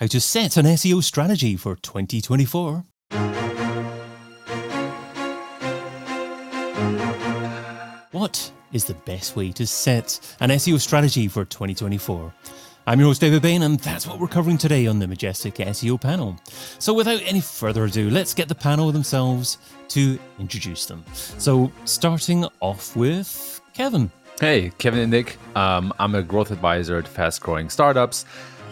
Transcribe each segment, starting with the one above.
how to set an SEO strategy for 2024. What is the best way to set an SEO strategy for 2024? I'm your host, David Bain, and that's what we're covering today on the Majestic SEO panel. So, without any further ado, let's get the panel themselves to introduce them. So, starting off with Kevin. Hey, Kevin Indig. Um, I'm a growth advisor at fast growing startups,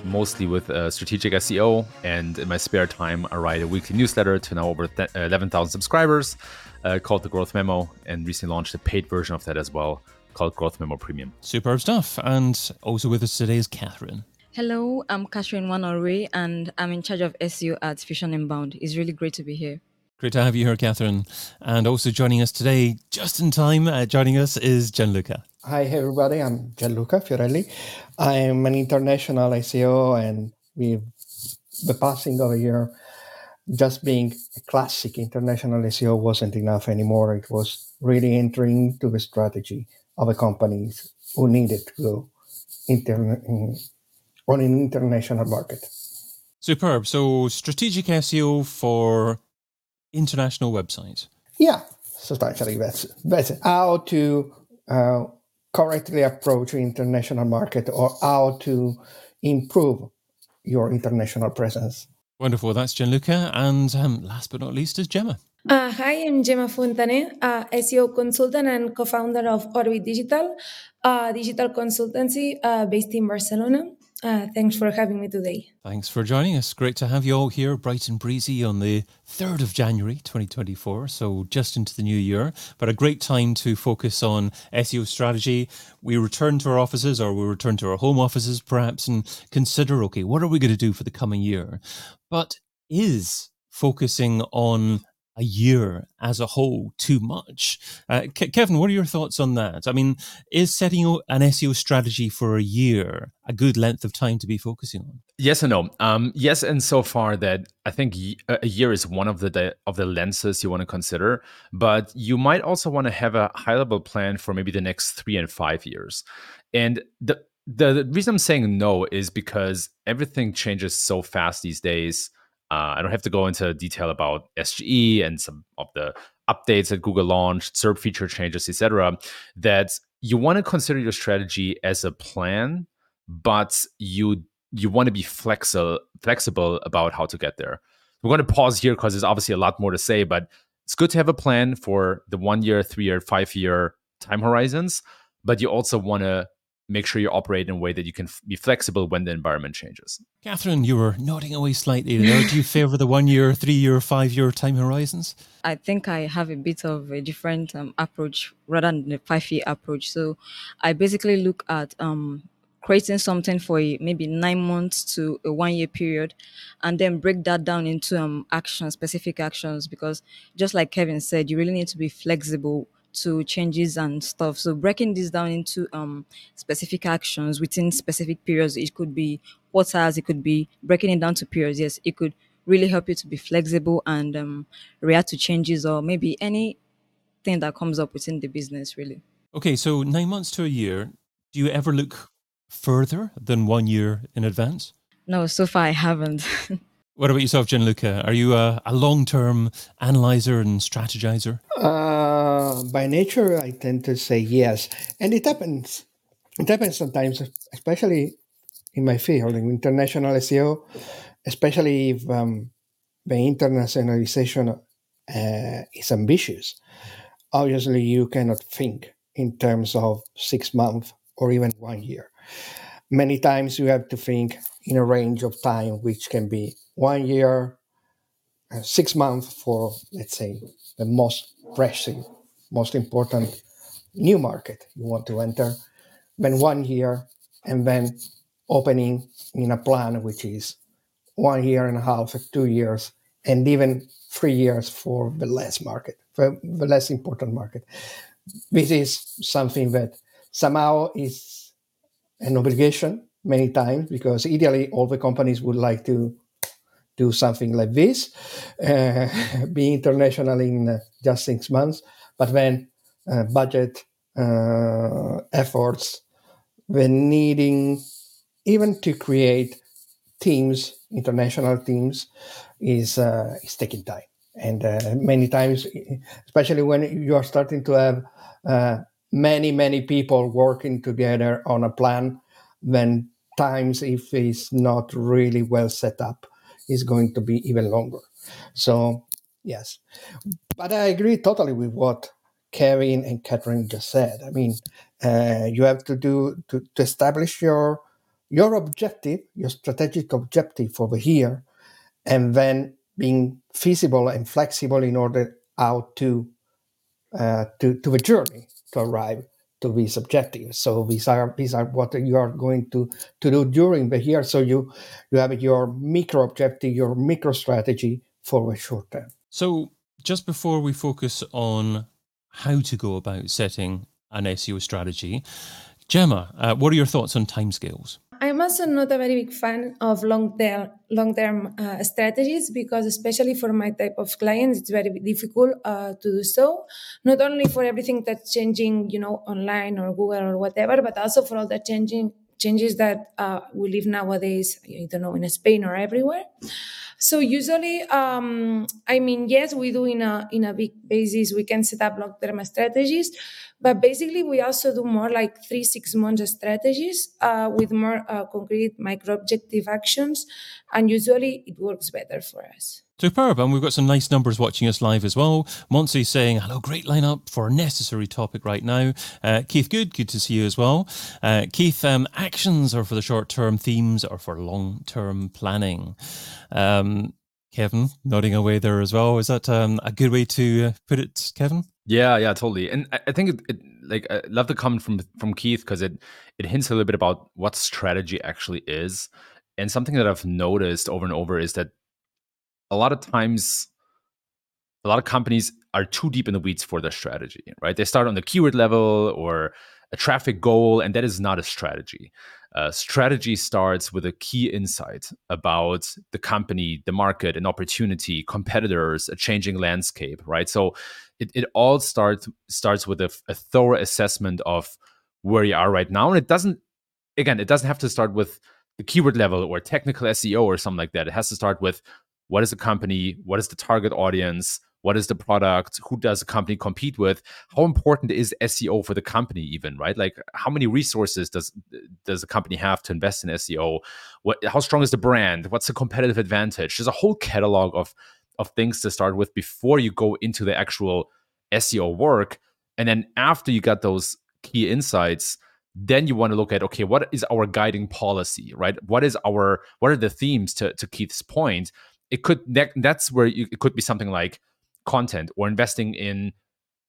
mostly with uh, strategic SEO. And in my spare time, I write a weekly newsletter to now over th- 11,000 subscribers uh, called The Growth Memo, and recently launched a paid version of that as well called Growth Memo Premium. Superb stuff. And also with us today is Katherine. Hello, I'm Katherine Nwanorue, and I'm in charge of SEO at Fusion Inbound. It's really great to be here. Great to have you here, Katherine. And also joining us today, just in time, uh, joining us is Gianluca. Hi, everybody. I'm Gianluca Fiorelli. I'm an international SEO, and with the passing of a year, just being a classic international SEO wasn't enough anymore. It was really entering into the strategy of a companies who needed to go inter- on an international market. Superb. So, strategic SEO for international websites. Yeah, substantially. That's that's how to uh, correctly approach international market or how to improve your international presence. Wonderful. That's Gianluca. And um, last but not least is Gemma. Uh, hi, I'm Gemma Fontané, uh, SEO consultant and co-founder of Orbit Digital, a digital consultancy uh, based in Barcelona. Uh, thanks for having me today. Thanks for joining us. Great to have you all here, bright and breezy, on the 3rd of January 2024. So, just into the new year, but a great time to focus on SEO strategy. We return to our offices or we return to our home offices perhaps and consider okay, what are we going to do for the coming year? But is focusing on a year as a whole too much. Uh, Ke- Kevin, what are your thoughts on that? I mean, is setting an SEO strategy for a year a good length of time to be focusing on? Yes and no. Um, yes, and so far that I think a year is one of the of the lenses you want to consider, but you might also want to have a high level plan for maybe the next three and five years. And the the reason I'm saying no is because everything changes so fast these days uh, I don't have to go into detail about SGE and some of the updates that Google launched, SERP feature changes, etc. That you want to consider your strategy as a plan, but you you want to be flexible flexible about how to get there. We're going to pause here because there's obviously a lot more to say, but it's good to have a plan for the one year, three year, five year time horizons. But you also want to make sure you operate in a way that you can f- be flexible when the environment changes. Katherine, you were nodding away slightly there. Do you favor the one year, three year, five year time horizons? I think I have a bit of a different um, approach rather than the five year approach. So I basically look at um, creating something for a, maybe nine months to a one year period and then break that down into um, actions, specific actions, because just like Kevin said, you really need to be flexible to changes and stuff. So breaking this down into um specific actions within specific periods, it could be quarters, it could be breaking it down to periods. Yes, it could really help you to be flexible and um, react to changes or maybe anything that comes up within the business. Really. Okay, so nine months to a year. Do you ever look further than one year in advance? No, so far I haven't. What about yourself, Gianluca? Are you a, a long term analyzer and strategizer? Uh, by nature, I tend to say yes. And it happens. It happens sometimes, especially in my field, in international SEO, especially if um, the internationalization uh, is ambitious. Obviously, you cannot think in terms of six months or even one year. Many times you have to think in a range of time which can be one year, uh, six months for, let's say, the most pressing, most important new market you want to enter, then one year, and then opening in a plan which is one year and a half, two years, and even three years for the less market, for the less important market. This is something that somehow is an obligation many times because ideally all the companies would like to do something like this, uh, be international in uh, just six months, but then uh, budget uh, efforts, when needing even to create teams, international teams, is uh, is taking time, and uh, many times, especially when you are starting to have many many people working together on a plan, then times if it's not really well set up is going to be even longer. So yes, but I agree totally with what Kevin and Katherine just said. I mean, uh, you have to do to, to establish your your objective, your strategic objective the year, and then being feasible and flexible in order out to uh, to to the journey to arrive to these objectives. So these are these are what you are going to to do during the year. So you you have your micro objective, your micro strategy for the short term. So just before we focus on how to go about setting an SEO strategy, Gemma, uh, what are your thoughts on timescales? I'm also not a very big fan of long term long term uh, strategies because, especially for my type of clients, it's very difficult uh, to do so. Not only for everything that's changing, you know, online or Google or whatever, but also for all the changing changes that uh, we live nowadays. I don't know in Spain or everywhere. So usually, um, I mean, yes, we do in a in a big basis. We can set up long term strategies, but basically, we also do more like three six month strategies uh, with more uh, concrete micro objective actions, and usually it works better for us. Superb, and we've got some nice numbers watching us live as well. Monty saying, hello, great lineup for a necessary topic right now. Uh, Keith Good, good to see you as well. Uh, Keith, um, actions are for the short term, themes are for long term planning. Um, Kevin, nodding away there as well. Is that um, a good way to uh, put it, Kevin? Yeah, yeah, totally. And I, I think it, it, like I love the comment from from Keith because it it hints a little bit about what strategy actually is. And something that I've noticed over and over is that a lot of times a lot of companies are too deep in the weeds for their strategy right they start on the keyword level or a traffic goal and that is not a strategy uh, strategy starts with a key insight about the company the market an opportunity competitors a changing landscape right so it, it all starts starts with a, a thorough assessment of where you are right now and it doesn't again it doesn't have to start with the keyword level or technical SEO or something like that. It has to start with what is the company what is the target audience what is the product who does the company compete with how important is seo for the company even right? Like how many resources does does the company have to invest in seo what how strong is the brand? What's the competitive advantage? There's a whole catalog of of things to start with before you go into the actual seo work. And then after you got those key insights then you want to look at okay what is our guiding policy right? What is our what are the themes to, to keith's point? It could that, that's where you, it could be something like content or investing in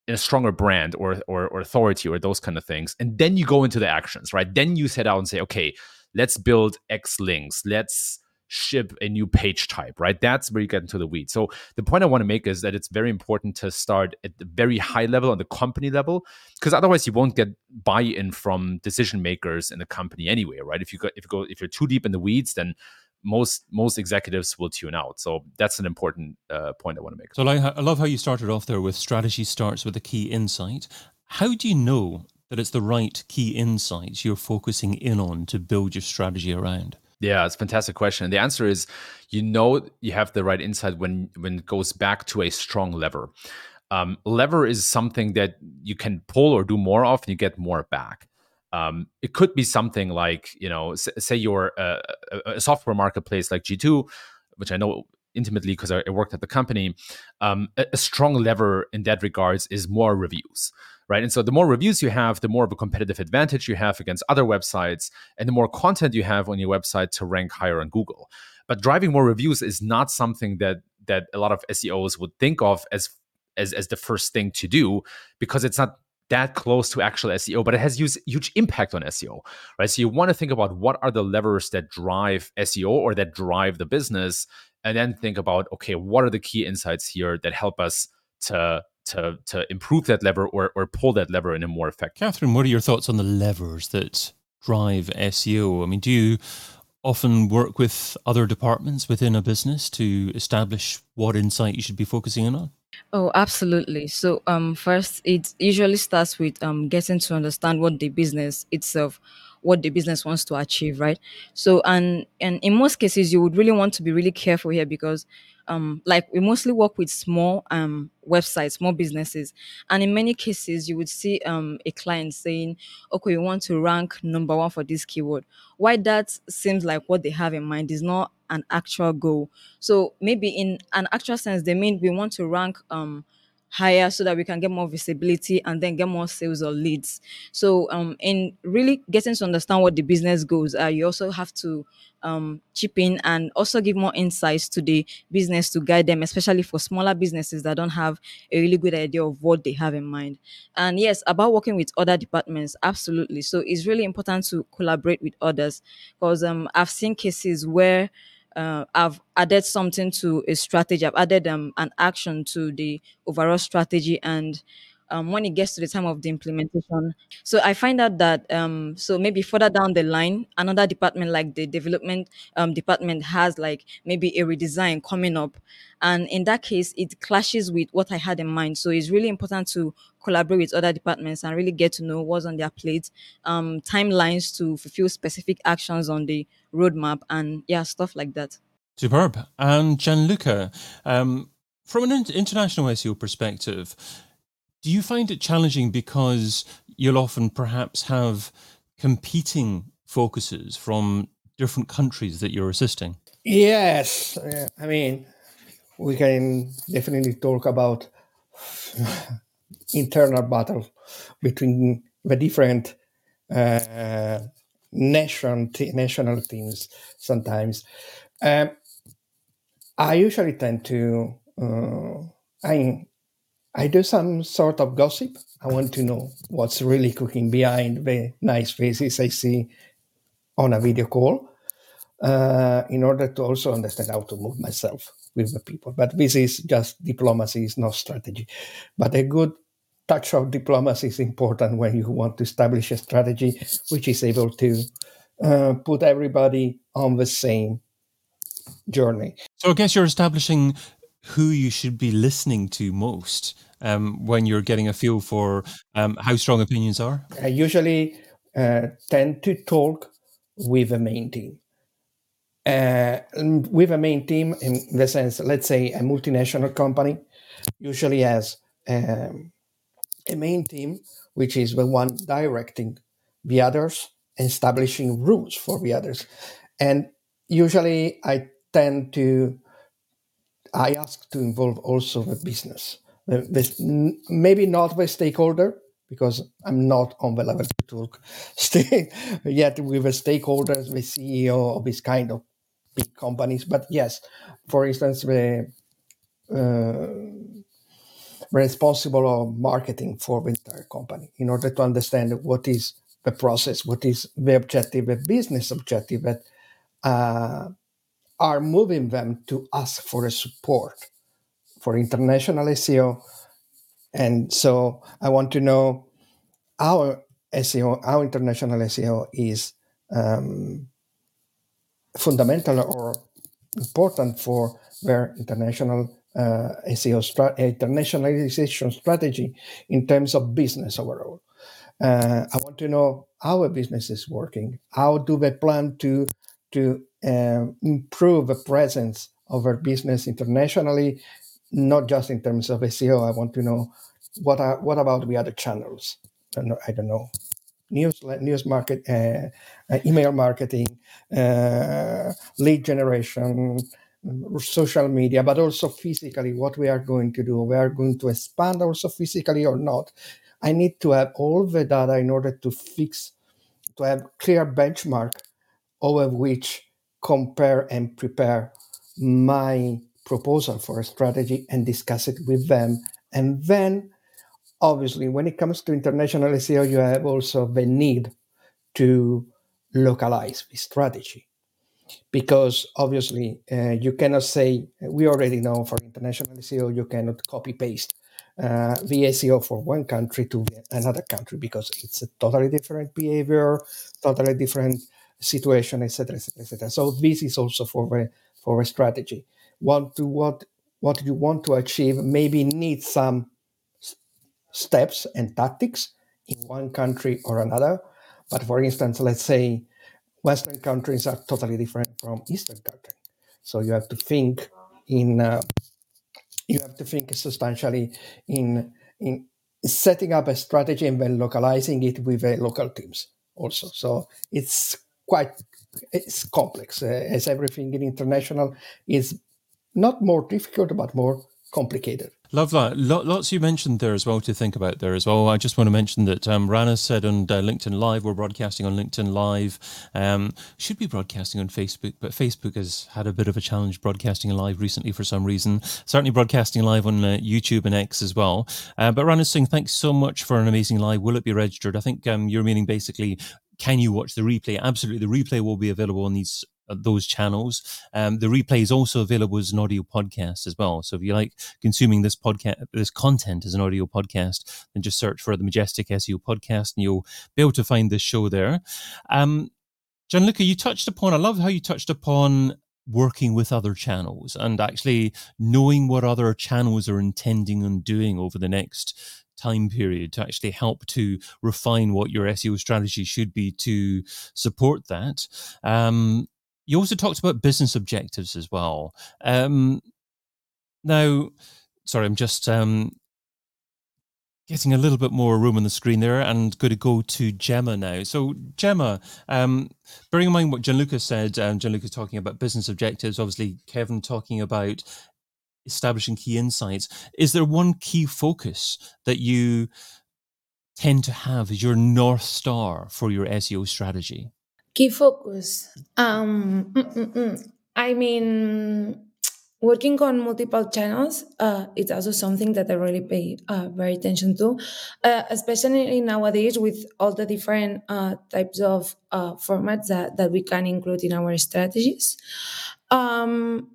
in a stronger brand or, or or authority or those kind of things. And then you go into the actions right? Then you set out and say okay let's build x links. Let's ship a new page type right? That's where you get into the weeds. So the point i want to make is that it's very important to start at the very high level on the company level because otherwise you won't get buy-in from decision makers in the company anyway right? If you go if you go if you're too deep in the weeds then most most executives will tune out. So that's an important uh, point I want to make. So I love how you started off there with strategy starts with a key insight. How do you know that it's the right key insights you're focusing in on to build your strategy around? Yeah, it's a fantastic question. And the answer is you know you have the right insight when when it goes back to a strong lever. Um, lever is something that you can pull or do more of and you get more back. Um, it could be something like, you know, s- say you're a, a, software marketplace like G2, which I know intimately because I, worked at the company. Um, a, a, strong lever in that regards is more reviews, right? And so the more reviews you have, the more of a competitive advantage you have against other websites, and the more content you have on your website to rank higher on Google. But driving more reviews is not something that that a lot of SEOs would think of as as, as the first thing to do because it's not that close to actual SEO, but it has huge, huge impact on SEO, right? So you want to think about what are the levers that drive SEO or that drive the business, and then think about okay, what are the key insights here that help us to to to improve that lever or or pull that lever in a more effective. Katherine, what are your thoughts on the levers that drive SEO? I mean, do you often work with other departments within a business to establish what insight you should be focusing in on? Oh, absolutely. So, um, first, it usually starts with um, getting to understand what the business itself what the business wants to achieve, right? So, and and in most cases, you would really want to be really careful here because um, like we mostly work with small um, websites, small businesses, and in many cases, you would see um, a client saying, "Okay, we want to rank number one for this keyword." Why that seems like what they have in mind is not an actual goal. So maybe in an actual sense, they mean we want to rank um, higher so that we can get more visibility and then get more sales or leads. So um in really getting to understand what the business goals are, you also have to um chip in and also give more insights to the business to guide them, especially for smaller businesses that don't have a really good idea of what they have in mind. And yes, about working with other departments, absolutely. So it's really important to collaborate with others because um I've seen cases where uh, I've added something to a strategy. I've added um, an action to the overall strategy, and um, when it gets to the time of the implementation, so I find out that um, so maybe further down the line, another department like the development um, department has like maybe a redesign coming up, and in that case, it clashes with what I had in mind. So it's really important to collaborate with other departments and really get to know what's on their plate, um, timelines to fulfill specific actions on the roadmap, and yeah, stuff like that. Superb. And Gianluca, um, from an international SEO perspective, do you find it challenging because you'll often perhaps have competing focuses from different countries that you're assisting? Yes. I mean, we can definitely talk about internal battle between the different uh, nation t- national teams sometimes. Um, I usually tend to uh, I I do some sort of gossip. I want to know what's really cooking behind the nice faces I see on a video call, uh, in order to also understand how to move myself with the people. But this is just diplomacy, is not strategy. But a good touch of diplomacy is important when you want to establish a strategy which is able to uh, put everybody on the same journey. So I guess you're establishing who you should be listening to most um, when you're getting a feel for um, how strong opinions are? I usually uh, tend to talk with the main team. Uh, with a main team, in the sense, let's say a multinational company usually has um, a main team, which is the one directing the others, establishing rules for the others. And usually I tend to, I ask to involve also the business this, maybe not the stakeholder because I'm not on the level to talk yet with the stakeholders, the CEO of this kind of big companies. But yes, for instance, the uh, responsible of marketing for the entire company in order to understand what is the process, what is the objective, the business objective that uh, are moving them to ask for a support for international SEO. And so I want to know our SEO, our international SEO is um, fundamental or important for their international uh, SEO stra- internationalization strategy in terms of business overall. Uh, I want to know how a business is working. How do they plan to to uh, improve the presence of their business internationally not just in terms of SEO. I want to know what are what about the other channels? I don't know, I don't know news news market, uh, uh, email marketing, uh, lead generation, social media, but also physically what we are going to do. We are going to expand also physically or not. I need to have all the data in order to fix to have clear benchmark over which compare and prepare my proposal for a strategy and discuss it with them. And then, obviously, when it comes to international SEO, you have also the need to localize the strategy. Because obviously, uh, you cannot say, we already know for international SEO, you cannot copy paste uh, the SEO for one country to another country because it's a totally different behavior, totally different situation, etc., etc., etc. So this is also for the for a strategy want to what what you want to achieve maybe need some steps and tactics in one country or another But for instance, let's say Western countries are totally different from Eastern countries. So you have to think in uh, you have to think substantially in in setting up a strategy and then localizing it with uh, local teams also. So it's quite it's complex uh, as everything in international is not more difficult but more complicated. Love that. Lots you mentioned there as well to think about there as well. I just want to mention that um, Rana said on uh, LinkedIn Live, we're broadcasting on LinkedIn Live. Um, should be broadcasting on Facebook, but Facebook has had a bit of a challenge broadcasting live recently for some reason. Certainly broadcasting live on uh, YouTube and X as well. Uh, but Rana's saying, thanks so much for an amazing live. Will it be registered? I think um, you're meaning basically can you watch the replay? Absolutely. The replay will be available on these those channels. Um, the replay is also available as an audio podcast as well. So if you like consuming this podcast, this content as an audio podcast, then just search for the Majestic SEO podcast, and you'll be able to find this show there. Um, Luca, you touched upon. I love how you touched upon working with other channels and actually knowing what other channels are intending on doing over the next time period to actually help to refine what your SEO strategy should be to support that. Um, you also talked about business objectives as well. Um, now, sorry, I'm just um, getting a little bit more room on the screen there and going to go to Gemma now. So, Gemma, um, bearing in mind what Gianluca said, um, Gianluca talking about business objectives, obviously, Kevin talking about establishing key insights. Is there one key focus that you tend to have as your North Star for your SEO strategy? Key focus. Um, mm, mm, mm. I mean, working on multiple channels uh, it's also something that i really pay uh, very attention to uh, especially nowadays with all the different uh, types of uh, formats that, that we can include in our strategies um,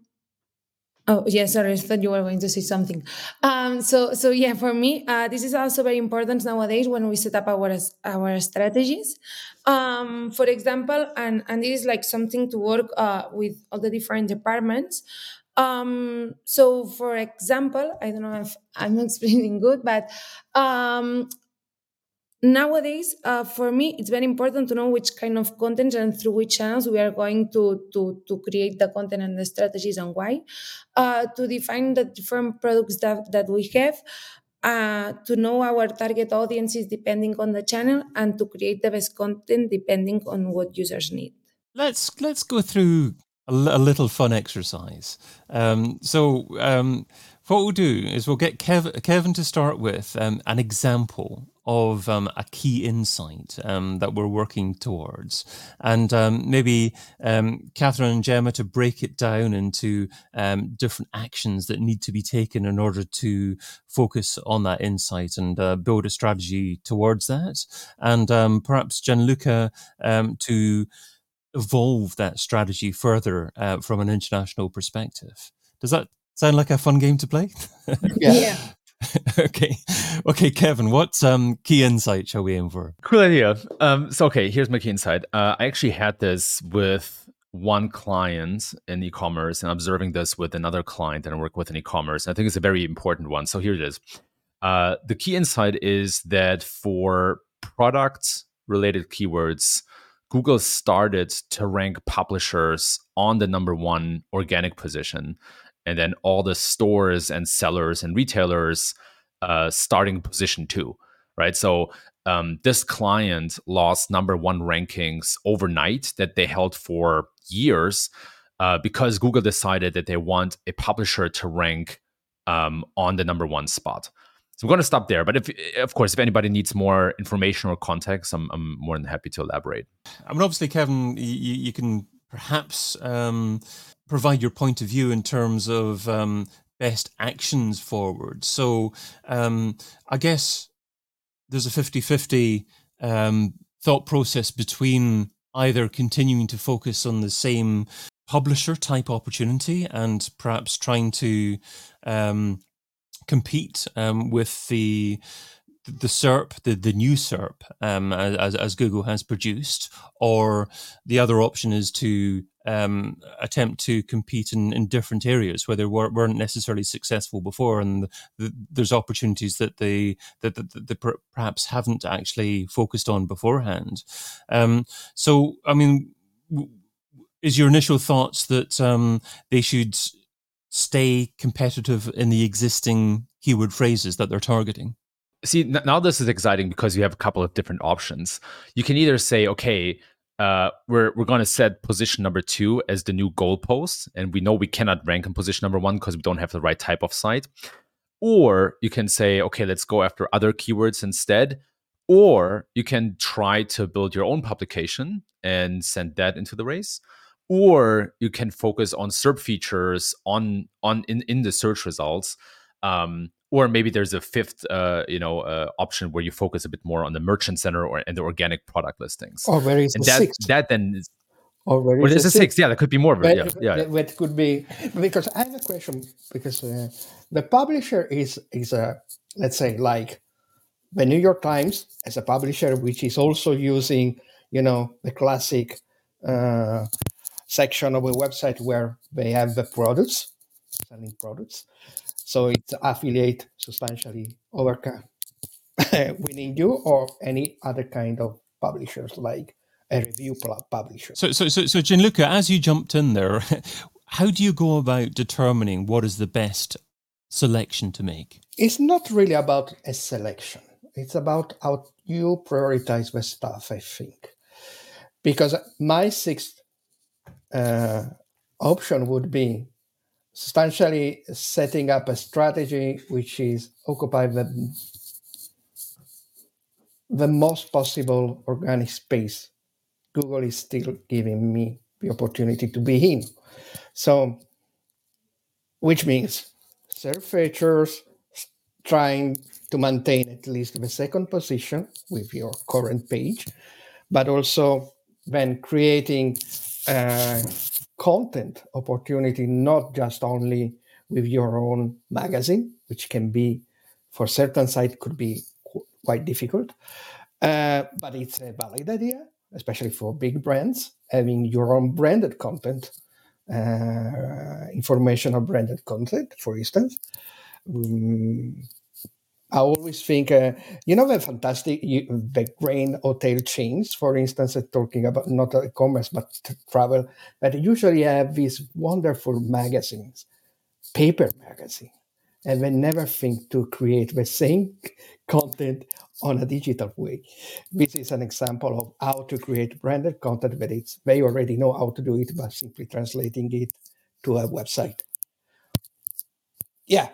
Oh yeah, sorry. I thought you were going to say something. Um, so so yeah, for me, uh, this is also very important nowadays when we set up our our strategies. Um, for example, and and this is like something to work uh, with all the different departments. Um, so for example, I don't know if I'm explaining good, but um, nowadays uh, for me it's very important to know which kind of content and through which channels we are going to to, to create the content and the strategies and why uh, to define the different products that, that we have uh, to know our target audiences depending on the channel and to create the best content depending on what users need. Let's let's go through a, a little fun exercise. Um, so um, what we'll do is we'll get Kev, Kevin to start with um, an example of um, a key insight um, that we're working towards, and um, maybe um, Katherine and Gemma to break it down into um, different actions that need to be taken in order to focus on that insight and uh, build a strategy towards that, and um, perhaps Gianluca to evolve that strategy further uh, from an international perspective. Does that sound like a fun game to play? yeah. yeah. okay. Okay, Kevin, what um, key insight shall we aim for? Cool idea. Um, so, okay, here's my key insight. Uh, I actually had this with one client in e-commerce and observing this with another client that I work with in e-commerce. I think it's a very important one. So here it is. Uh, the key insight is that for product related keywords, Google started to rank publishers on the number one organic position and then all the stores and sellers and retailers uh, starting position two, right? So um, this client lost number one rankings overnight that they held for years uh, because Google decided that they want a publisher to rank um, on the number one spot. So I'm going to stop there. But if, of course, if anybody needs more information or context, I'm, I'm more than happy to elaborate. I mean, obviously, Kevin, you, you can perhaps um, provide your point of view in terms of um, best actions forward. So um, I guess there's a 50 50 um, thought process between either continuing to focus on the same publisher type opportunity and perhaps trying to um, compete um, with the the SERP, the, the new SERP, um, as, as Google has produced, or the other option is to um, attempt to compete in, in different areas where they were, not necessarily successful before, and the, the, there's opportunities that they that, that, that, perhaps haven't actually focused on beforehand. Um, so, I mean, is your initial thoughts that um, they should stay competitive in the existing keyword phrases that they're targeting? See, now this is exciting because you have a couple of different options. You can either say, okay, uh, we're we're going to set position number two as the new goalpost, and we know we cannot rank in position number one because we don't have the right type of site. Or you can say, okay, let's go after other keywords instead. Or you can try to build your own publication and send that into the race. Or you can focus on SERP features on on in, in the search results. Um, or maybe there's a fifth uh, you know uh, option where you focus a bit more on the merchant center or and the organic product listings. Or where is and the that, sixth? that then is or where or there's a sixth. yeah that could be more yeah yeah. that could be. Because i have a question because uh, the publisher is is a let's say like the new york times as a publisher which is also using you know the classic uh, section of a website where they have the products selling products so it's affiliate substantially over winning you or any other kind of publishers like a review publisher. So, so, so, so Gianluca, as you jumped in there, how do you go about determining what is the best selection to make? It's not really about a selection. It's about how you prioritize the stuff, I think. Because my sixth uh, option would be substantially setting up a strategy which is occupy the the most possible organic space. Google is still giving me the opportunity to be in so which means SERP features trying to maintain at least the second position with your current page but also then creating uh, content opportunity, not just only with your own magazine, which can be for certain sites could be qu- quite difficult. Uh, but it's a valid idea, especially for big brands, having your own branded content, uh, informational branded content, for instance. Um, I always think, uh, you know, the fantastic, the grain hotel chains, for instance, talking about not e-commerce but travel, that usually have these wonderful magazines, paper magazine, and they never think to create the same content on a digital way. This is an example of how to create branded content, but it's they already know how to do it by simply translating it to a website. Yeah,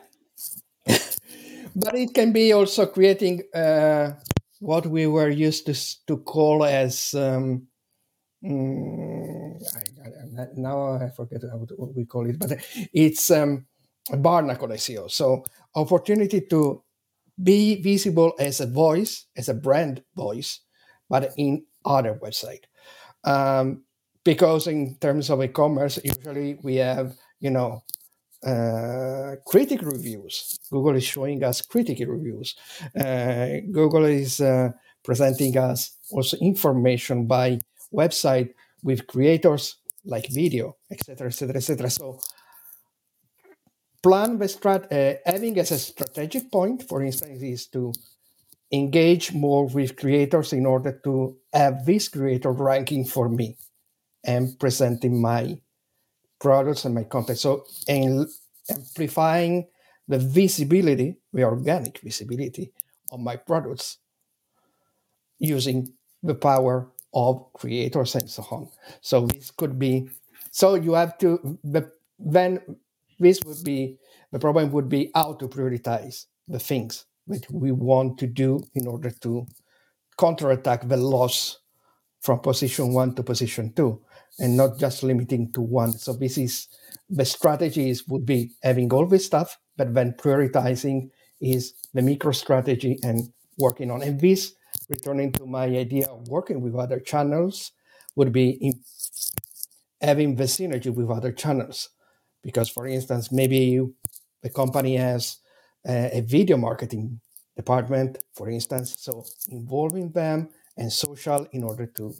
but it can be also creating uh, what we were used to to call as um, mm, I, I, now I forget what we call it, but it's um, Barnacle SEO. So opportunity to be visible as a voice, as a brand voice, but in other website. Um, because in terms of e-commerce, usually we have you know uh, critic reviews. Google is showing us critic reviews. Uh, Google is uh, presenting us also information by website with creators like video, etc., etc., etc. So plan the strat uh, having as a strategic point, for instance, is to engage more with creators in order to have this creator ranking for me and presenting my products and my content. So, amplifying the visibility, the organic visibility of my products using the power of creators and so on. So this could be, so you have to, the, then this would be, the problem would be how to prioritize the things that we want to do in order to counterattack the loss from position one to position two and not just limiting to one. So this is the strategies would be having all this stuff, but then prioritizing is the micro strategy and working on. And this, returning to my idea of working with other channels, would be in having the synergy with other channels. Because, for instance, maybe you, the company has a, a video marketing department, for instance. So involving them and social in order to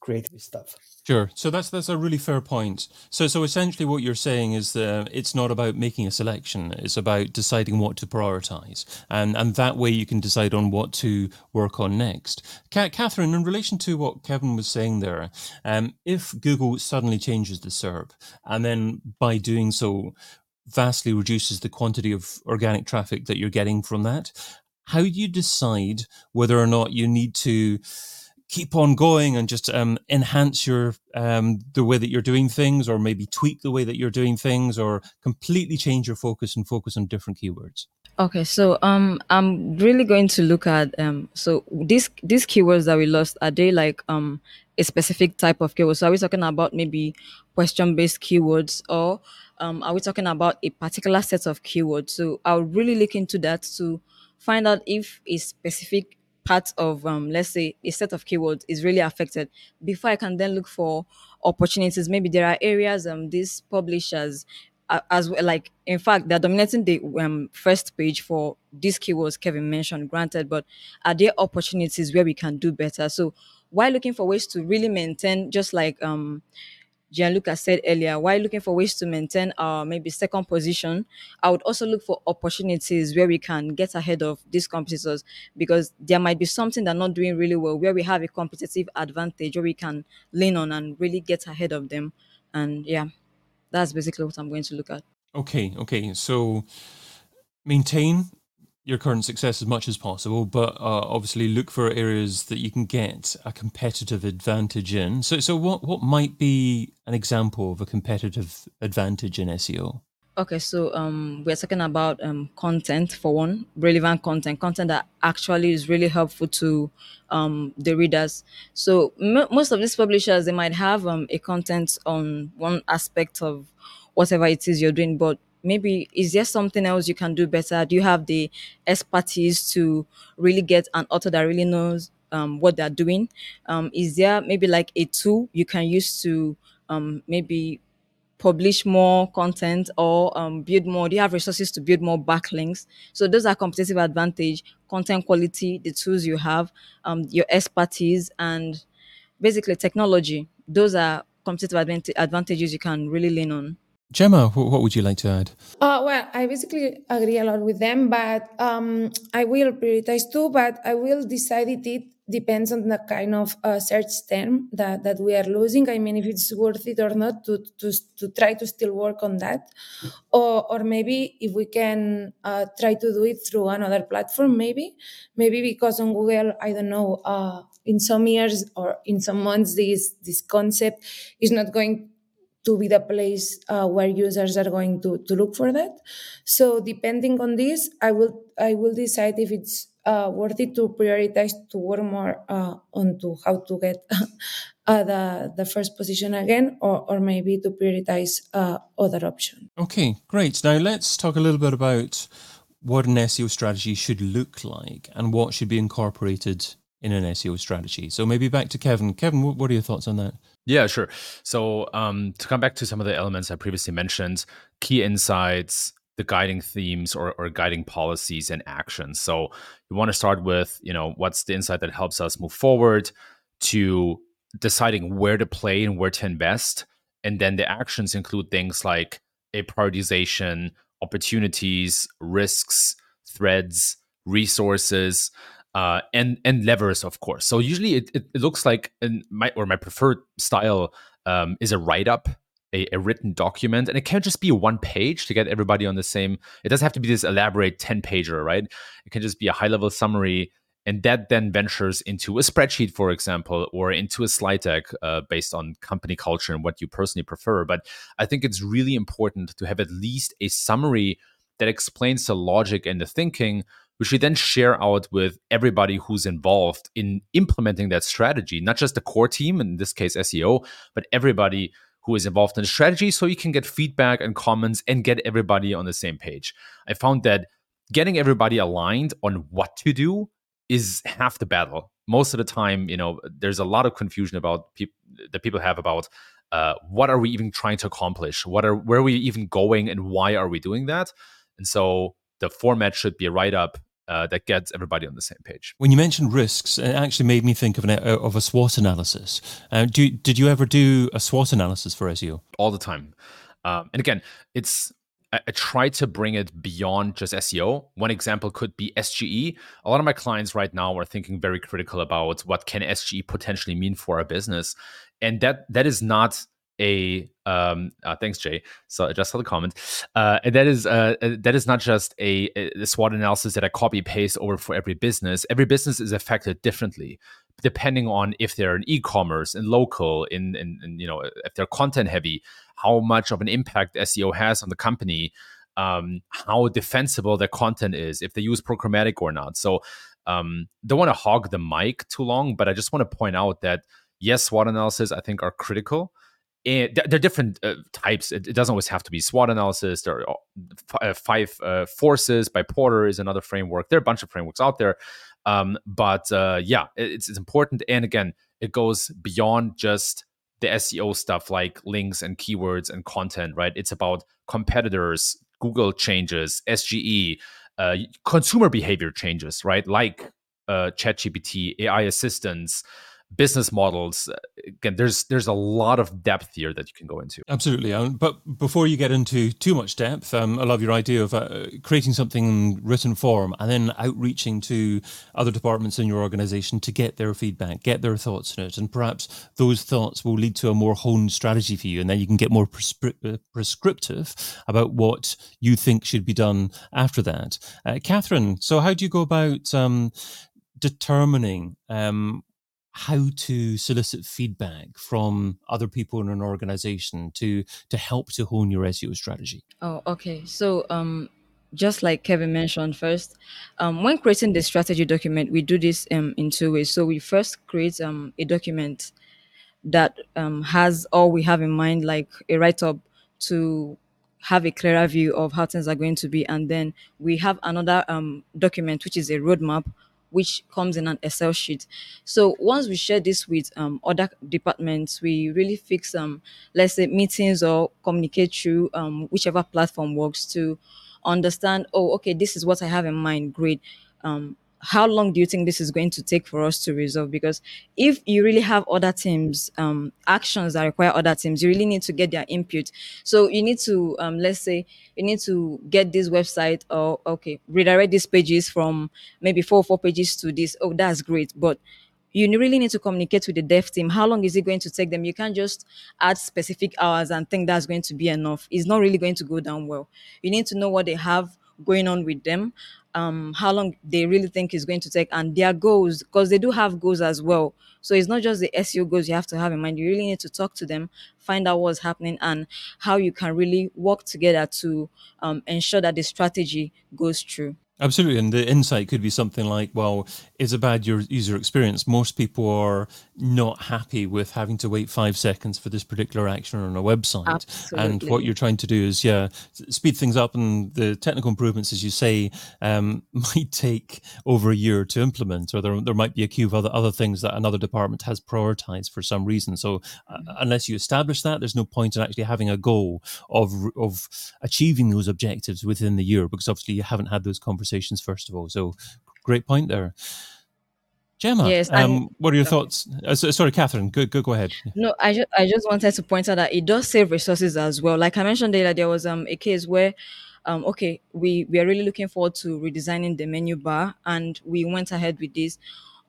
create this stuff. Sure. So that's that's a really fair point. So so essentially, what you're saying is that it's not about making a selection; it's about deciding what to prioritize, and and that way you can decide on what to work on next. Katherine, in relation to what Kevin was saying there, um, if Google suddenly changes the SERP, and then by doing so vastly reduces the quantity of organic traffic that you're getting from that, how do you decide whether or not you need to keep on going and just um, enhance your um, the way that you're doing things or maybe tweak the way that you're doing things or completely change your focus and focus on different keywords. Okay so um i'm really going to look at um so these these keywords that we lost are they like um a specific type of keyword? So are we talking about maybe question based keywords or um, are we talking about a particular set of keywords? So i'll really look into that to find out if a specific part of um, let's say a set of keywords is really affected. Before i can then look for opportunities. Maybe there are areas um these publishers uh, as well like in fact they're dominating the um, first page for these keywords kevin mentioned granted but are there opportunities where we can do better? So while looking for ways to really maintain just like um Gianluca said earlier, while looking for ways to maintain our maybe second position, I would also look for opportunities where we can get ahead of these competitors because there might be something they're not doing really well where we have a competitive advantage where we can lean on and really get ahead of them. And yeah, that's basically what I'm going to look at. Okay, okay. So maintain your current success as much as possible, but uh, obviously look for areas that you can get a competitive advantage in. So, so what what might be an example of a competitive advantage in SEO? Okay, so um, we're talking about um, content for one, relevant content, content that actually is really helpful to um, the readers. So m- most of these publishers they might have um, a content on one aspect of whatever it is you're doing, but maybe is there something else you can do better? Do you have the expertise to really get an author that really knows um, what they're doing? Um, is there maybe like a tool you can use to um, maybe publish more content or um, build more? Do you have resources to build more backlinks? So those are competitive advantage, content quality, the tools you have, um, your expertise, and basically technology. Those are competitive advantages you can really lean on. Gemma, what would you like to add? Uh, well, I basically agree a lot with them, but um, I will prioritize too, but I will decide it, it depends on the kind of uh, search term that, that we are losing. I mean, if it's worth it or not to, to, to try to still work on that. Or, or maybe if we can uh, try to do it through another platform, maybe. Maybe because on Google, I don't know, uh, in some years or in some months, this, this concept is not going to be the place uh, where users are going to, to look for that. So depending on this, I will I will decide if it's uh, worth it to prioritize to work more uh, onto how to get uh, the the first position again, or or maybe to prioritize uh, other option. Okay, great. Now let's talk a little bit about what an SEO strategy should look like and what should be incorporated in an SEO strategy. So maybe back to Kevin. Kevin, what are your thoughts on that? Yeah, sure. So um, to come back to some of the elements I previously mentioned, key insights, the guiding themes or, or guiding policies and actions. So you want to start with, you know, what's the insight that helps us move forward to deciding where to play and where to invest. And then the actions include things like a prioritization, opportunities, risks, threads, resources, uh, and and levers, of course. So usually it, it, it looks like in my or my preferred style um, is a write up, a, a, written document, and it can't just be one page to get everybody on the same. It doesn't have to be this elaborate ten pager, right? It can just be a high level summary, and that then ventures into a spreadsheet, for example, or into a slide deck uh, based on company culture and what you personally prefer. But I think it's really important to have at least a summary that explains the logic and the thinking which we then share out with everybody who's involved in implementing that strategy, not just the core team, in this case SEO, but everybody who is involved in the strategy so you can get feedback and comments and get everybody on the same page. I found that getting everybody aligned on what to do is half the battle. Most of the time, you know, there's a lot of confusion about that people have about uh, what are we even trying to accomplish? What are where are we even going and why are we doing that? And so the format should be a write up uh, that gets everybody on the same page. When you mentioned risks, it actually made me think of an uh, of a SWOT analysis. Uh, do, did you ever do a SWOT analysis for SEO? All the time. Um, and again, it's I, I try to bring it beyond just SEO. One example could be SGE. A lot of my clients right now are thinking very critical about what can SGE potentially mean for a business, and that that is not a um, uh, thanks Jay. So I just saw the comment. Uh, that is uh, uh, that is not just a, a SWOT analysis that I copy paste over for every business. Every business is affected differently depending on if they're in e-commerce and local in, in, in you know if they're content heavy how much of an impact seo has on the company um, how defensible their content is if they use programmatic or not so um, don't want to hog the mic too long but i just want to point out that yes SWOT analysis i think are critical and there are different uh, types. It, it, doesn't always have to be SWOT analysis. There are uh, five uh, forces by Porter is another framework. There are a bunch of frameworks out there, um, but uh, yeah, it's it's important. And again, it goes beyond just the SEO stuff like links and keywords and content. Right? It's about competitors, Google changes, SGE, uh, consumer behavior changes. Right? Like uh, ChatGPT, AI assistants business models again there's there's a lot of depth here that you can go into. Absolutely um, but before you get into too much depth um, i love your idea of uh, creating something in written form and then outreaching to other departments in your organization to get their feedback get their thoughts on it and perhaps those thoughts will lead to a more honed strategy for you and then you can get more prescri- uh, prescriptive about what you think should be done after that. Uh, Katherine so how do you go about um, determining um, how to solicit feedback from other people in an organization to to help to hone your SEO strategy? Oh, okay. So um just like Kevin mentioned first, um, when creating the strategy document, we do this um, in two ways. So we first create um, a document that um, has all we have in mind, like a write up to have a clearer view of how things are going to be. And then we have another um, document, which is a roadmap which comes in an Excel sheet. So once we share this with um, other departments, we really fix um, let's say meetings or communicate through um, whichever platform works to understand. Oh, okay, this is what I have in mind. Great. Um, how long do you think this is going to take for us to resolve? Because if you really have other teams, um, actions that require other teams, you really need to get their input. So you need to, um, let's say, you need to get this website or okay, redirect these pages from maybe four or four pages to this. Oh, that's great, but you really need to communicate with the dev team. How long is it going to take them? You can't just add specific hours and think that's going to be enough. It's not really going to go down well. You need to know what they have going on with them um, how long they really think is going to take and their goals because they do have goals as well so it's not just the seo goals you have to have in mind you really need to talk to them find out what's happening and how you can really work together to um, ensure that the strategy goes through Absolutely. And the insight could be something like, well, it's a bad user experience. Most people are not happy with having to wait five seconds for this particular action on a website. Absolutely. And what you're trying to do is, yeah, speed things up. And the technical improvements, as you say, um, might take over a year to implement, or there, there might be a queue of other, other things that another department has prioritized for some reason. So uh, mm-hmm. unless you establish that, there's no point in actually having a goal of, of achieving those objectives within the year, because obviously you haven't had those conversations first of all. So great point there. Gemma, yes, um, what are your thoughts? Uh, sorry, Katherine, go, go, go ahead. No, I just, I just wanted to point out that it does save resources as well. Like I mentioned earlier, there was um, a case where, um, okay, we, we are really looking forward to redesigning the menu bar and we went ahead with this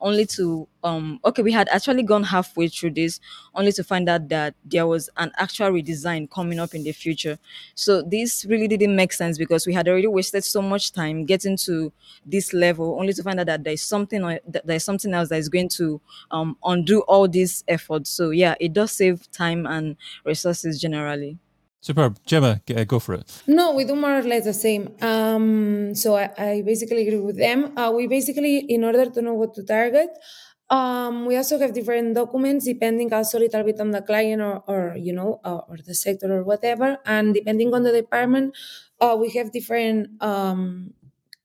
only to um okay we had actually gone halfway through this only to find out that there was an actual redesign coming up in the future. So this really didn't make sense because we had already wasted so much time getting to this level only to find out that there's something that there's something else that is going to um undo all these efforts so yeah it does save time and resources generally Superb. Gemma, go for it. No, we do more or less the same. Um, so I, I basically agree with them. Uh, we basically, in order to know what to target, um, we also have different documents depending also a little bit on the client or, or you know, uh, or the sector or whatever. And depending on the department, uh, we have different um,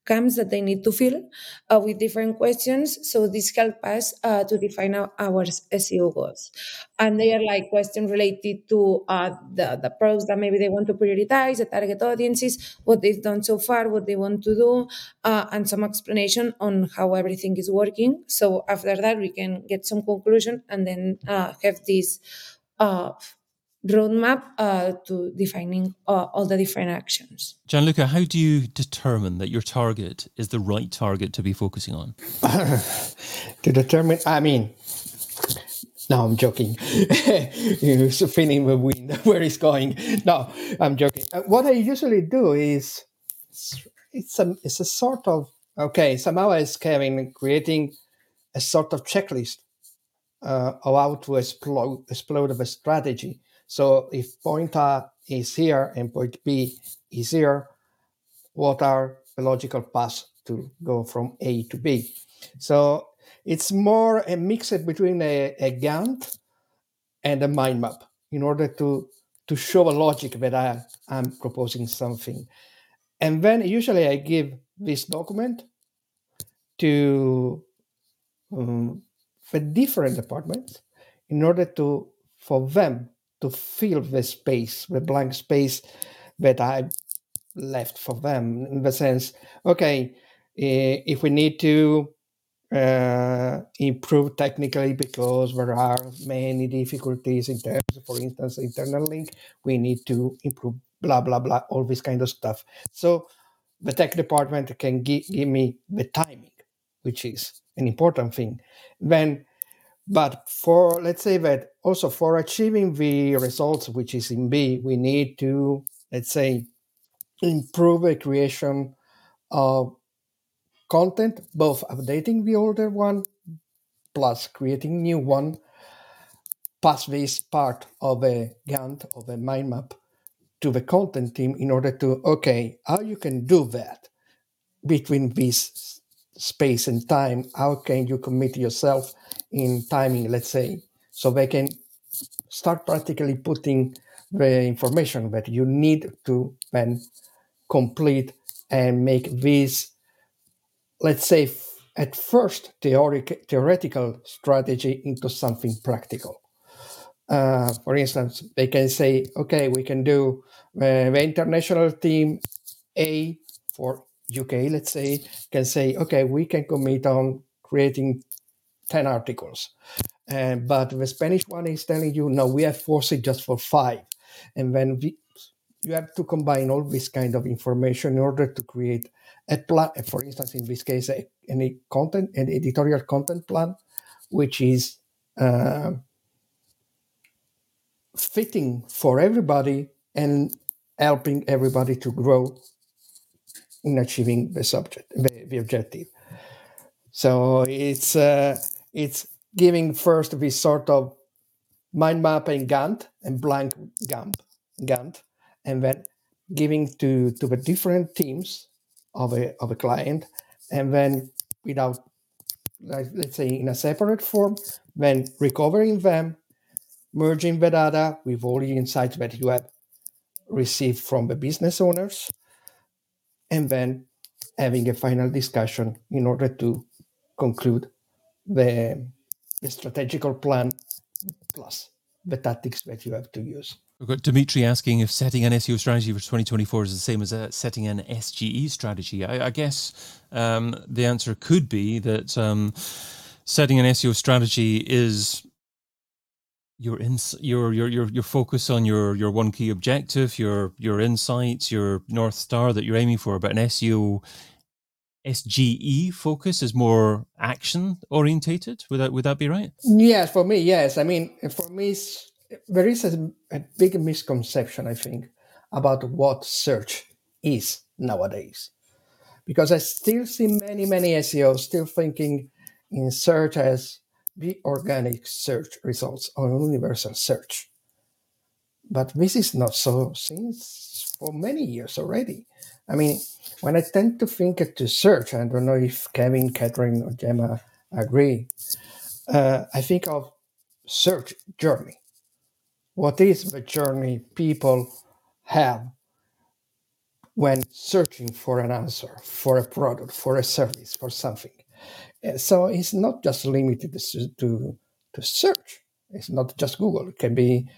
camps that they need to fill uh, with different questions. So this helps us uh, to define our, our, SEO goals. And they are like questions related to uh, the, the products that maybe they want to prioritize, the target audiences, what they've done so far, what they want to do, uh, and some explanation on how everything is working. So after that, we can get some conclusion and then uh, have this uh, roadmap uh, to defining uh, all the different actions. Gianluca, how do you determine that your target is the right target to be focusing on? to determine, I mean, no, I'm joking. You're feeling the wind where it's going. No, I'm joking. Uh, what I usually do is it's a it's a sort of okay. Somehow as Kevin creating a sort of checklist uh, of how to explode explode of a strategy so if point A is here and point B is here, what are the logical paths to go from A to B? So it's more a mix between a, a Gantt and a mind map in order to, to show a logic that I, I'm proposing something. And then usually I give this document to um, the different departments in order to for them to fill the space, the blank space that I left for them. In the sense, okay, if we need to uh, improve technically because there are many difficulties in terms, for instance, internal link, we need to improve blah blah blah, all this kind of stuff. So the tech department can gi- give me the timing, which is an important thing. Then but for, let's say that also for achieving the results, which is in B, we need to, let's say, improve the creation of content, both updating the older one plus creating new one, pass this part of a Gantt, of a mind map to the content team in order to, okay, how you can do that between these space and time, how can you commit yourself in timing, let's say, so they can start practically putting the information that you need to then complete and make this, let's say, at first theoric, theoretical strategy into something practical. Uh, for instance, they can say, okay, we can do uh, the international team A for UK, let's say, can say, okay, we can commit on creating 10 articles. Uh, but the Spanish one is telling you, no, we have forced it just for five. And then we, you have to combine all this kind of information in order to create a plan, for instance, in this case, a, any content, an editorial content plan, which is uh, fitting for everybody and helping everybody to grow in achieving the subject, the, the objective. So it's uh, it's giving first this sort of mind mapping Gantt and blank Gantt, Gantt, and then giving to to the different teams of a of a client, and then without like, let's say in a separate form, then recovering them, merging the data with all the insights that you have received from the business owners, and then having a final discussion in order to conclude the, the strategical plan plus the tactics that you have to use. We've got Dimitri asking if setting an SEO strategy for 2024 is the same as uh, setting an SGE strategy. I, I guess um, the answer could be that um, setting an SEO strategy is your ins your your your your focus on your your one key objective, your your insights, your north star that you're aiming for. But an SEO SGE focus is more action orientated. Would that would that be right? Yes, for me, yes. I mean, for me, there is a, a big misconception, I think, about what search is nowadays, because I still see many many SEOs still thinking in search as the organic search results or universal search. But this is not so since for many years already. I mean, when I tend to think to search, I don't know if Kevin, Katherine, or Gemma agree, uh, I think of search journey. What is the journey people have when searching for an answer, for a product, for a service, for something. Uh, so it's not just limited to, to search. It's not just Google. It can be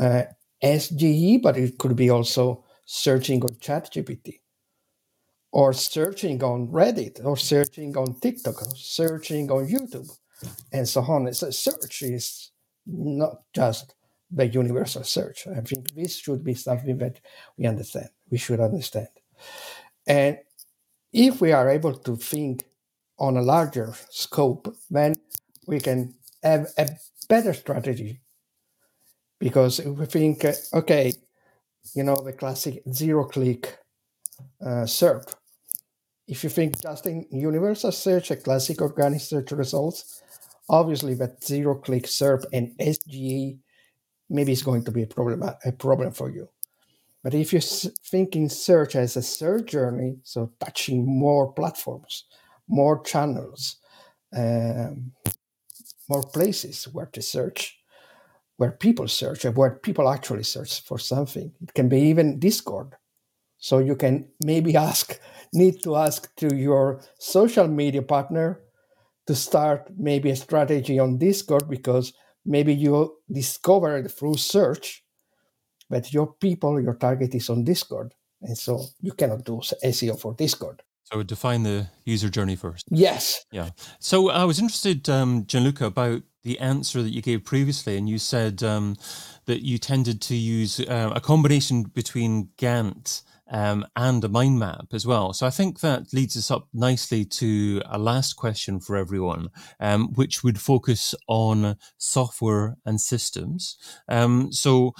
uh, SGE, but it could be also searching on ChatGPT or searching on Reddit or searching on TikTok or searching on YouTube and so on. So search is not just the universal search. I think this should be something that we understand. We should understand. And if we are able to think on a larger scope, then we can have a better strategy. Because if we think, uh, okay, you know, the classic zero click uh, SERP, if you think just in universal search, a classic organic search results, obviously that zero click SERP and SGE maybe is going to be a problem a problem for you. But if you think in search as a search journey, so touching more platforms, more channels, um, more places where to search, where people search, and where people actually search for something, it can be even Discord. So you can maybe ask, need to ask to your social media partner to start maybe a strategy on Discord because maybe you discovered through search that your people, your target is on Discord. And so you cannot do SEO for Discord. So define the user journey first. Yes. Yeah. So I was interested, um, Gianluca, about the answer that you gave previously, and you said um, that you tended to use uh, a combination between Gantt um, and a mind map as well. So I think that leads us up nicely to a last question for everyone, um, which would focus on software and systems. Um, so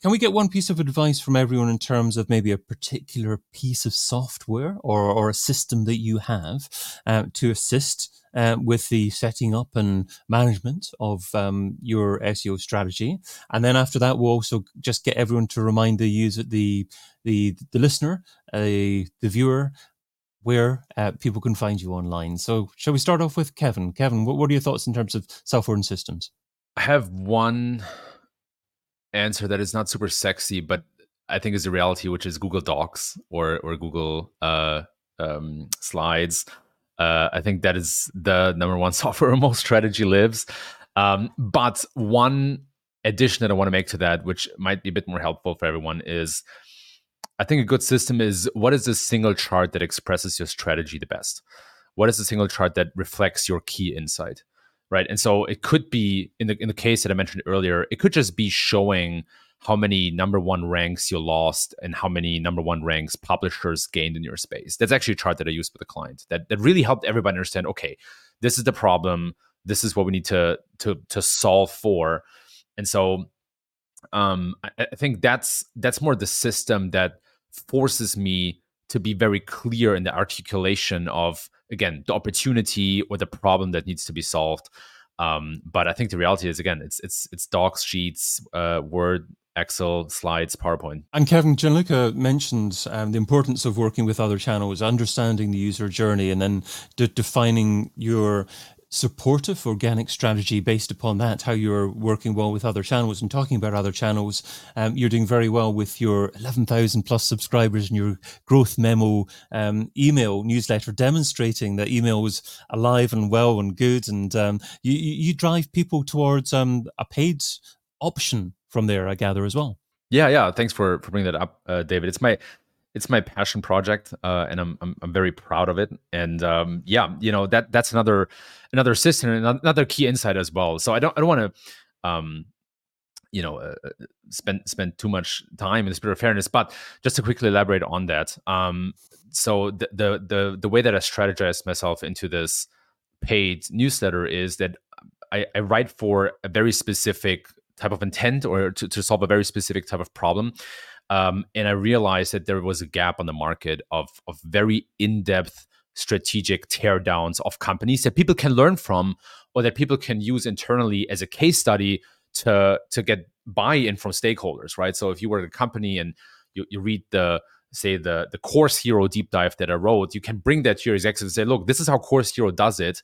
can we get one piece of advice from everyone in terms of maybe a particular piece of software or, or a system that you have uh, to assist uh, with the setting up and management of um, your SEO strategy. And then after that, we'll also just get everyone to remind the user, the the the listener, uh, the viewer, where uh, people can find you online. So, shall we start off with Kevin? Kevin, what, what are your thoughts in terms of software and systems? I have one answer that is not super sexy, but I think is a reality, which is Google Docs or or Google uh, um, Slides. Uh, I think that is the number one software most strategy lives. Um, but one addition that I want to make to that, which might be a bit more helpful for everyone, is I think a good system is what is the single chart that expresses your strategy the best? What is the single chart that reflects your key insight? Right. And so it could be in the in the case that I mentioned earlier, it could just be showing how many number one ranks you lost and how many number one ranks publishers gained in your space. That's actually a chart that I used with a client that, that really helped everybody understand, okay, this is the problem. This is what we need to to to solve for. And so um, I, I think that's that's more the system that forces me to be very clear in the articulation of again the opportunity or the problem that needs to be solved um, but I think the reality is again, it's it's it's docs, sheets, uh, Word, Excel, slides, PowerPoint. And Kevin Gianluca mentioned um, the importance of working with other channels, understanding the user journey, and then de- defining your supportive organic strategy based upon that, how you're working well with other channels and talking about other channels. Um, you're doing very well with your 11,000 plus subscribers and your growth memo um, email newsletter demonstrating that email is alive and well and good. And um, you, you drive people towards um, a paid option from there, I gather as well. Yeah, yeah. Thanks for for bringing that up, uh, David. It's my it's my passion project, uh, and I'm, I'm, I'm very proud of it. And um, yeah, you know that that's another another system and another key insight as well. So I don't I don't want to um, you know uh, uh, spend spend too much time in the spirit of fairness, but just to quickly elaborate on that. Um, so the, the the the way that I strategize myself into this paid newsletter is that I, I write for a very specific type of intent or to, to solve a very specific type of problem. Um, and I realized that there was a gap on the market of, of very in depth strategic teardowns of companies that people can learn from or that people can use internally as a case study to, to get buy in from stakeholders, right? So if you were a company and you, you read the say the the course hero deep dive that i wrote you can bring that to your executives and say look this is how course hero does it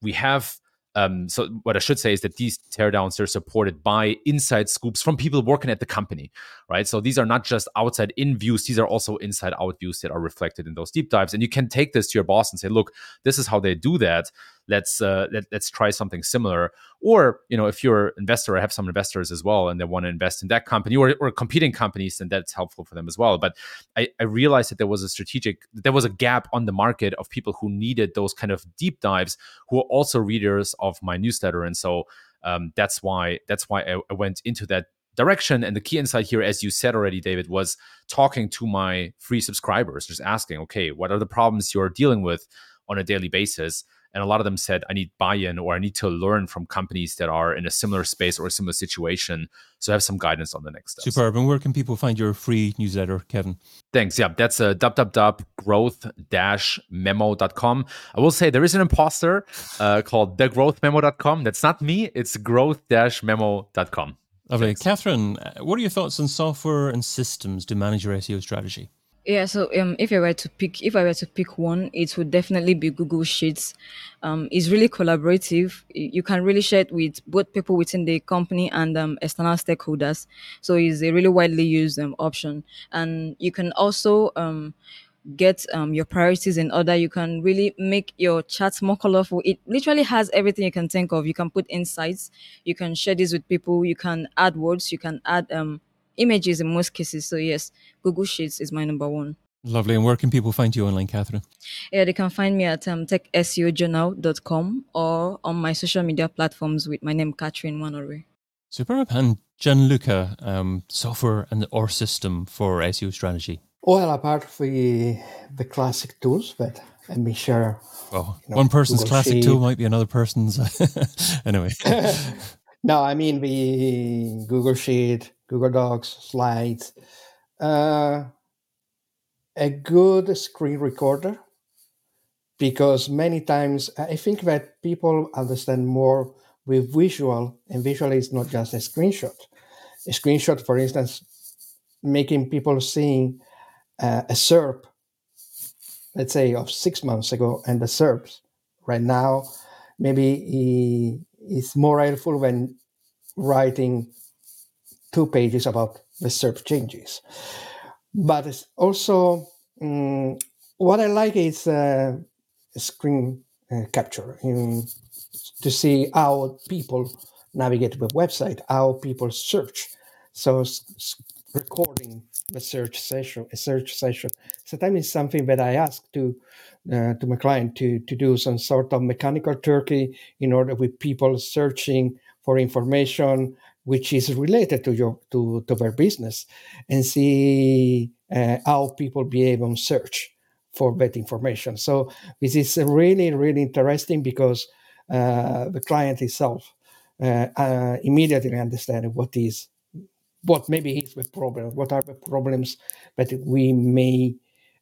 we have um, so what I should say is that these teardowns are supported by inside scoops from people working at the company, right? So these are not just outside in views; these are also inside out views that are reflected in those deep dives. And you can take this to your boss and say, "Look, this is how they do that. Let's uh, let, let's try something similar." Or you know, if you're an investor, I have some investors as well, and they want to invest in that company or, or competing companies, then that's helpful for them as well. But I, I realized that there was a strategic, there was a gap on the market of people who needed those kind of deep dives, who are also readers of my newsletter, and so um, that's why that's why I, I went into that direction. And the key insight here, as you said already, David, was talking to my free subscribers, just asking, okay, what are the problems you're dealing with on a daily basis? And a lot of them said, I need buy in or I need to learn from companies that are in a similar space or a similar situation. So I have some guidance on the next steps. Superb. And where can people find your free newsletter, Kevin? Thanks. Yeah, that's a uh, www.growth-memo.com. I will say there is an imposter uh, called thegrowthmemo.com. That's not me, it's growth-memo.com. Lovely. Thanks. Katherine, uh, what are your thoughts on software and systems to manage your SEO strategy? Yeah, so um, if I were to pick, if I were to pick one, it would definitely be Google Sheets. Um, it's really collaborative. You can really share it with both people within the company and um, external stakeholders. So it's a really widely used um, option, and you can also um, get um, your priorities in order. You can really make your charts more colorful. It literally has everything you can think of. You can put insights. You can share this with people. You can add words. You can add um, images in most cases. So yes, Google Sheets is my number one. Lovely. And where can people find you online, Katherine? Yeah, they can find me at um, techseojournal.com or on my social media platforms with my name, Katherine Nwanorue. Superb. And Gianluca, um, software and or system for SEO strategy? Well, apart from the, the classic tools, but let me share. Well, you know, one person's Google classic Sheet. tool might be another person's. anyway. no, I mean the Google Sheet, Google Docs, slides, uh, a good screen recorder, because many times I think that people understand more with visual, and visual is not just a screenshot. A screenshot, for instance, making people seeing uh, a SERP, let's say of six months ago, and the SERPs right now, maybe it's more helpful when writing two pages about the SERP changes. But it's also um, what I like is uh, screen uh, capture in, to see how people navigate the website, how people search. So recording the search session, a search session. Sometimes it's something that I ask to uh, to my client to to do some sort of mechanical turkey in order with people searching for information which is related to your to, to their business and see uh, how people behave on search for that information. So this is really really interesting because uh, the client itself uh, uh immediately understand what is what maybe is the problem what are the problems that we may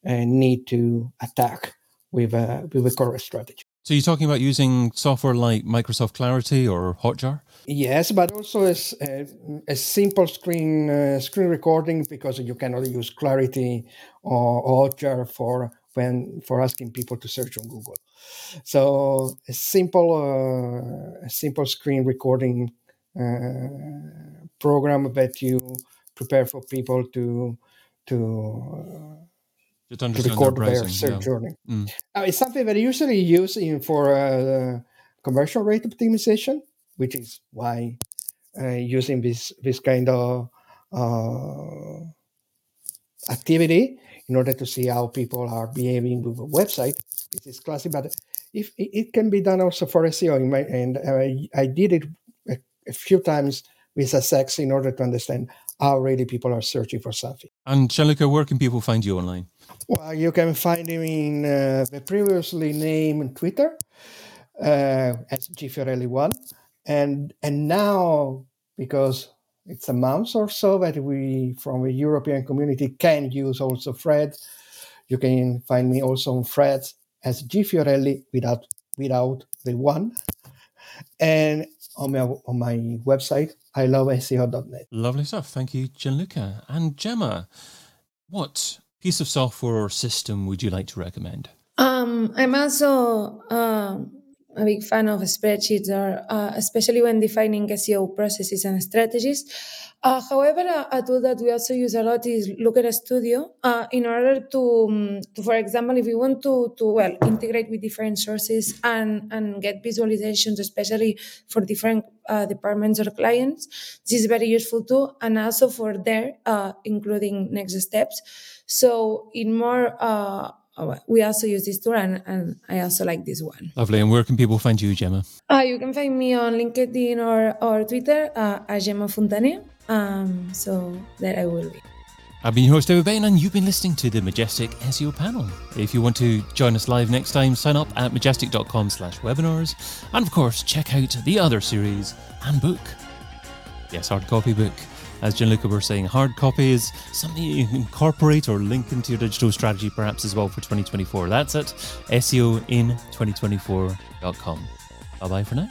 uh, need to attack with a with a correct strategy so you're talking about using software like Microsoft Clarity or Hotjar? Yes, but also as a, a simple screen uh, screen recording because you cannot use Clarity or, Hotjar for when for asking people to search on Google. So a simple uh, a simple screen recording uh, program that you prepare for people to to to, to record their, their search yeah. journey. Mm. Uh, it's something that I usually use in for uh, conversion rate optimization, which is why uh, using this this kind of uh, activity in order to see how people are behaving with a website. It is classic, but if it can be done also for SEO, my, and I, I did it a, a few times with Sussex in order to understand how really people are searching for something. And Gianluca, where can people find you online? Well, you can find him in uh, the previously named Twitter uh, as Gfiorelli1. And, and now, because it's a month or so that we, from the European community, can use also Threads, you can find me also on Threads as Gfiorelli without, without the one. And on my, on my website, I love SEO.net. Lovely stuff. Thank you, Gianluca. And Gemma, what piece of software or system would you like to recommend? Um, I'm also uh, a big fan of spreadsheets, or uh, especially when defining SEO processes and strategies. Uh, however, a, a, tool that we also use a lot is Looker Studio uh, in order to, um, to, for example, if you want to, to well integrate with different sources and, and get visualizations, especially for different uh, departments or clients, this is very useful too, and also for there, uh, including next steps. So, in more uh, we also use this tool and, and I also like this one. Lovely. And where can people find you, Gemma? Uh, you can find me on LinkedIn or, or Twitter uh, as Gemma Fontané. Um, so there I will be. I've been your host, David Bain, and you've been listening to the Majestic SEO panel. If you want to join us live next time, sign up at majestic.com slash webinars. And of course, check out the other series and book. Yes, hard copy book. As Gianluca were saying, hard copy is something you can incorporate or link into your digital strategy perhaps as well for 2024. That's at SEOin2024.com. Bye bye for now.